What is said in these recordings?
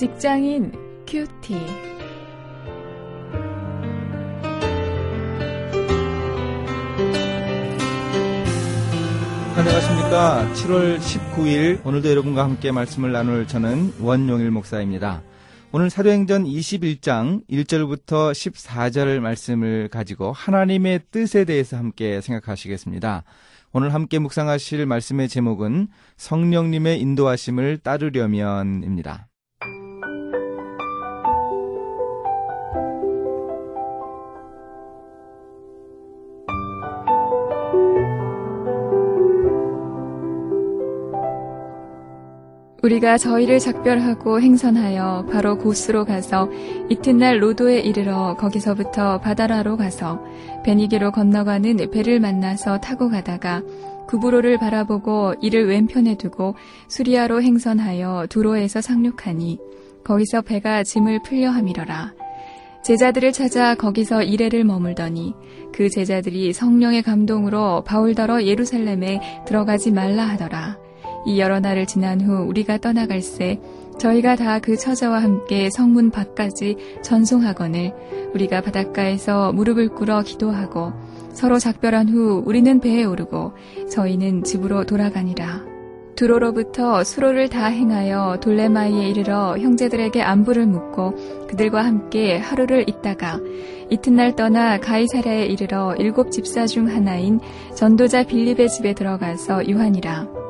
직장인 큐티. 안녕하십니까. 7월 19일 오늘도 여러분과 함께 말씀을 나눌 저는 원용일 목사입니다. 오늘 사도행전 21장 1절부터 14절 말씀을 가지고 하나님의 뜻에 대해서 함께 생각하시겠습니다. 오늘 함께 묵상하실 말씀의 제목은 성령님의 인도하심을 따르려면입니다. 우리가 저희를 작별하고 행선하여 바로 고스로 가서 이튿날 로도에 이르러 거기서부터 바다라로 가서 베니게로 건너가는 배를 만나서 타고 가다가 구브로를 바라보고 이를 왼편에 두고 수리아로 행선하여 두로에서 상륙하니 거기서 배가 짐을 풀려 함이러라. 제자들을 찾아 거기서 이래를 머물더니 그 제자들이 성령의 감동으로 바울더러 예루살렘에 들어가지 말라 하더라. 이 여러 날을 지난 후 우리가 떠나갈 새 저희가 다 그 처자와 함께 성문 밖까지 전송하거늘 우리가 바닷가에서 무릎을 꿇어 기도하고 서로 작별한 후 우리는 배에 오르고 저희는 집으로 돌아가니라. 두로로부터 수로를 다 행하여 돌레마이에 이르러 형제들에게 안부를 묻고 그들과 함께 하루를 있다가 이튿날 떠나 가이사라에 이르러 일곱 집사 중 하나인 전도자 빌립의 집에 들어가서 유한이라.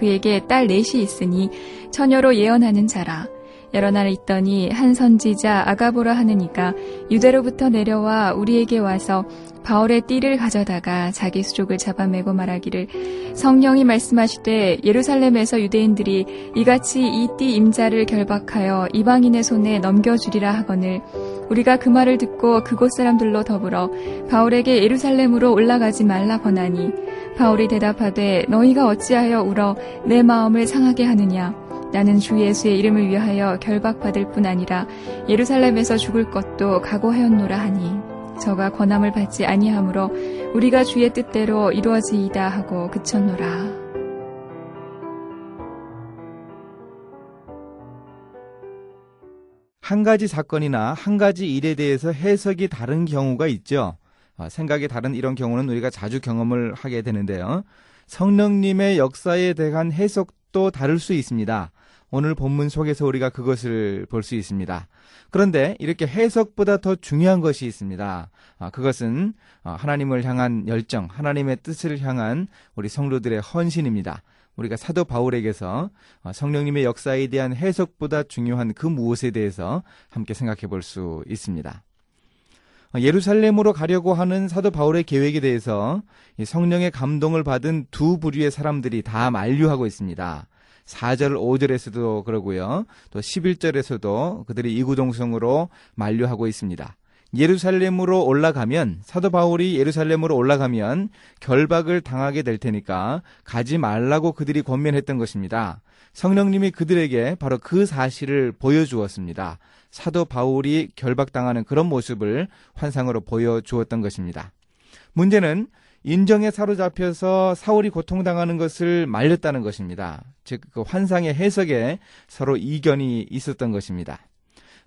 그에게 딸 넷이 있으니 처녀로 예언하는 자라. 여러 날 있더니 한 선지자 아가보라 하는 이가 유대로부터 내려와 우리에게 와서 바울의 띠를 가져다가 자기 수족을 잡아매고 말하기를 성령이 말씀하시되 예루살렘에서 유대인들이 이같이 이 띠 임자를 결박하여 이방인의 손에 넘겨주리라 하거늘 우리가 그 말을 듣고 그곳 사람들로 더불어 바울에게 예루살렘으로 올라가지 말라 권하니 바울이 대답하되 너희가 어찌하여 울어 내 마음을 상하게 하느냐 나는 주 예수의 이름을 위하여 결박받을 뿐 아니라 예루살렘에서 죽을 것도 각오하였노라 하니 저가 권함을 받지 아니하므로 우리가 주의 뜻대로 이루어지이다 하고 그쳤노라. 한 가지 사건이나 한 가지 일에 대해서 해석이 다른 경우가 있죠. 어, 생각이 다른 이런 경우는 우리가 자주 경험을 하게 되는데요. 성령님의 역사에 대한 해석도 다를 수 있습니다. 오늘 본문 속에서 우리가 그것을 볼 수 있습니다. 그런데 이렇게 해석보다 더 중요한 것이 있습니다. 아, 그것은 어, 하나님을 향한 열정, 하나님의 뜻을 향한 우리 성도들의 헌신입니다. 우리가 사도 바울에게서 어, 성령님의 역사에 대한 해석보다 중요한 그 무엇에 대해서 함께 생각해 볼 수 있습니다. 어, 예루살렘으로 가려고 하는 사도 바울의 계획에 대해서 성령의 감동을 받은 두 부류의 사람들이 다 만류하고 있습니다. 4절, 5절에서도 그러고요. 또 11절에서도 그들이 이구동성으로 만류하고 있습니다. 예루살렘으로 올라가면 사도 바울이 예루살렘으로 올라가면 결박을 당하게 될 테니까 가지 말라고 그들이 권면했던 것입니다. 성령님이 그들에게 바로 그 사실을 보여주었습니다. 사도 바울이 결박당하는 그런 모습을 환상으로 보여주었던 것입니다. 문제는 인정에 사로잡혀서 사울이 고통당하는 것을 말렸다는 것입니다. 즉, 그 환상의 해석에 서로 이견이 있었던 것입니다.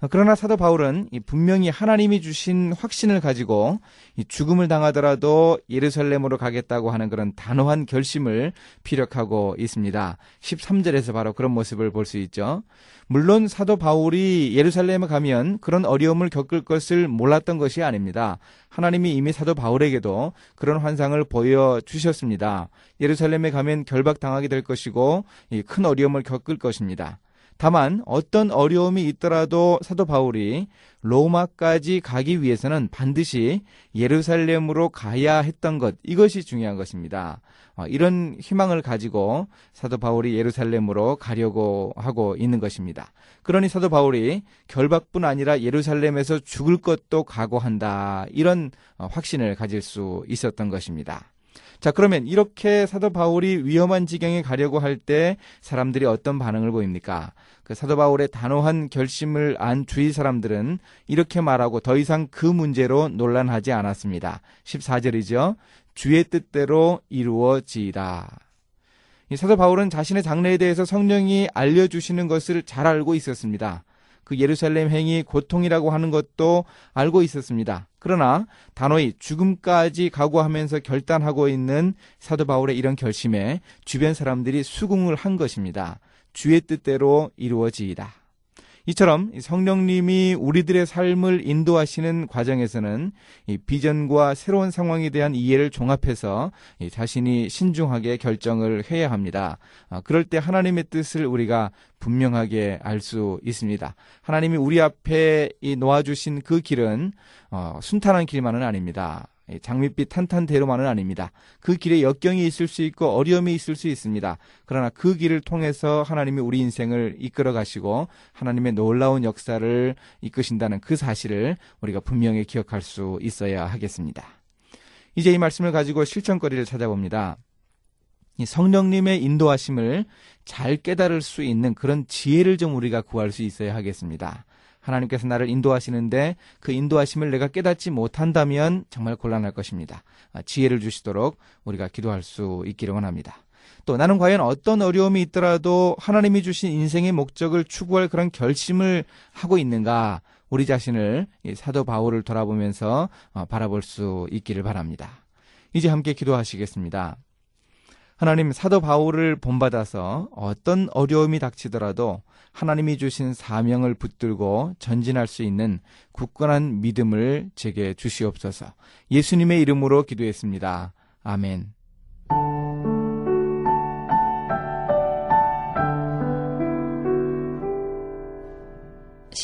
그러나 사도 바울은 분명히 하나님이 주신 확신을 가지고 죽음을 당하더라도 예루살렘으로 가겠다고 하는 그런 단호한 결심을 피력하고 있습니다. 13절에서 바로 그런 모습을 볼 수 있죠. 물론 사도 바울이 예루살렘에 가면 그런 어려움을 겪을 것을 몰랐던 것이 아닙니다. 하나님이 이미 사도 바울에게도 그런 환상을 보여주셨습니다. 예루살렘에 가면 결박당하게 될 것이고 큰 어려움을 겪을 것입니다. 다만 어떤 어려움이 있더라도 사도 바울이 로마까지 가기 위해서는 반드시 예루살렘으로 가야 했던 것 이것이 중요한 것입니다. 어, 이런 희망을 가지고 사도 바울이 예루살렘으로 가려고 하고 있는 것입니다. 그러니 사도 바울이 결박뿐 아니라 예루살렘에서 죽을 것도 각오한다 이런 어, 확신을 가질 수 있었던 것입니다. 자, 그러면 이렇게 사도 바울이 위험한 지경에 가려고 할 때 사람들이 어떤 반응을 보입니까? 그 사도 바울의 단호한 결심을 안 주위 사람들은 이렇게 말하고 더 이상 그 문제로 논란하지 않았습니다. 14절이죠. 주의 뜻대로 이루어지이다. 이 사도 바울은 자신의 장래에 대해서 성령이 알려주시는 것을 잘 알고 있었습니다. 그 예루살렘 행이 고통이라고 하는 것도 알고 있었습니다. 그러나 단호히 죽음까지 각오하면서 결단하고 있는 사도 바울의 이런 결심에 주변 사람들이 수긍을 한 것입니다. 주의 뜻대로 이루어지이다. 이처럼 성령님이 우리들의 삶을 인도하시는 과정에서는 비전과 새로운 상황에 대한 이해를 종합해서 자신이 신중하게 결정을 해야 합니다. 아, 그럴 때 하나님의 뜻을 우리가 분명하게 알 수 있습니다. 하나님이 우리 앞에 놓아주신 그 길은 어, 순탄한 길만은 아닙니다. 장밋빛 탄탄대로만은 아닙니다. 그 길에 역경이 있을 수 있고 어려움이 있을 수 있습니다. 그러나 그 길을 통해서 하나님이 우리 인생을 이끌어 가시고 하나님의 놀라운 역사를 이끄신다는 그 사실을 우리가 분명히 기억할 수 있어야 하겠습니다. 이제 이 말씀을 가지고 실천거리를 찾아봅니다. 이 성령님의 인도하심을 잘 깨달을 수 있는 그런 지혜를 좀 우리가 구할 수 있어야 하겠습니다. 하나님께서 나를 인도하시는데 그 인도하심을 내가 깨닫지 못한다면 정말 곤란할 것입니다. 아, 지혜를 주시도록 우리가 기도할 수 있기를 원합니다. 또 나는 과연 어떤 어려움이 있더라도 하나님이 주신 인생의 목적을 추구할 그런 결심을 하고 있는가 우리 자신을 사도 바울을 돌아보면서 어, 바라볼 수 있기를 바랍니다. 이제 함께 기도하시겠습니다. 하나님 사도 바울을 본받아서 어떤 어려움이 닥치더라도 하나님이 주신 사명을 붙들고 전진할 수 있는 굳건한 믿음을 제게 주시옵소서. 예수님의 이름으로 기도했습니다. 아멘.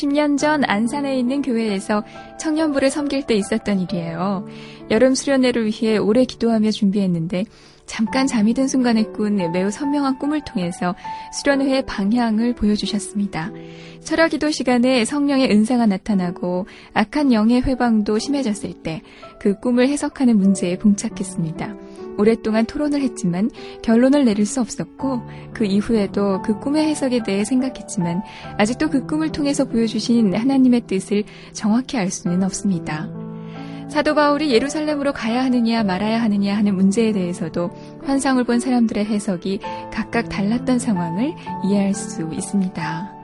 10년 전 안산에 있는 교회에서 청년부를 섬길 때 있었던 일이에요. 여름 수련회를 위해 오래 기도하며 준비했는데 잠깐 잠이 든 순간에 꾼 매우 선명한 꿈을 통해서 수련회의 방향을 보여주셨습니다. 철학 기도 시간에 성령의 은사가 나타나고 악한 영의 회방도 심해졌을 때 그 꿈을 해석하는 문제에 봉착했습니다. 오랫동안 토론을 했지만 결론을 내릴 수 없었고 그 이후에도 그 꿈의 해석에 대해 생각했지만 아직도 그 꿈을 통해서 보여주신 하나님의 뜻을 정확히 알 수는 없습니다. 사도 바울이 예루살렘으로 가야 하느냐 말아야 하느냐 하는 문제에 대해서도 환상을 본 사람들의 해석이 각각 달랐던 상황을 이해할 수 있습니다.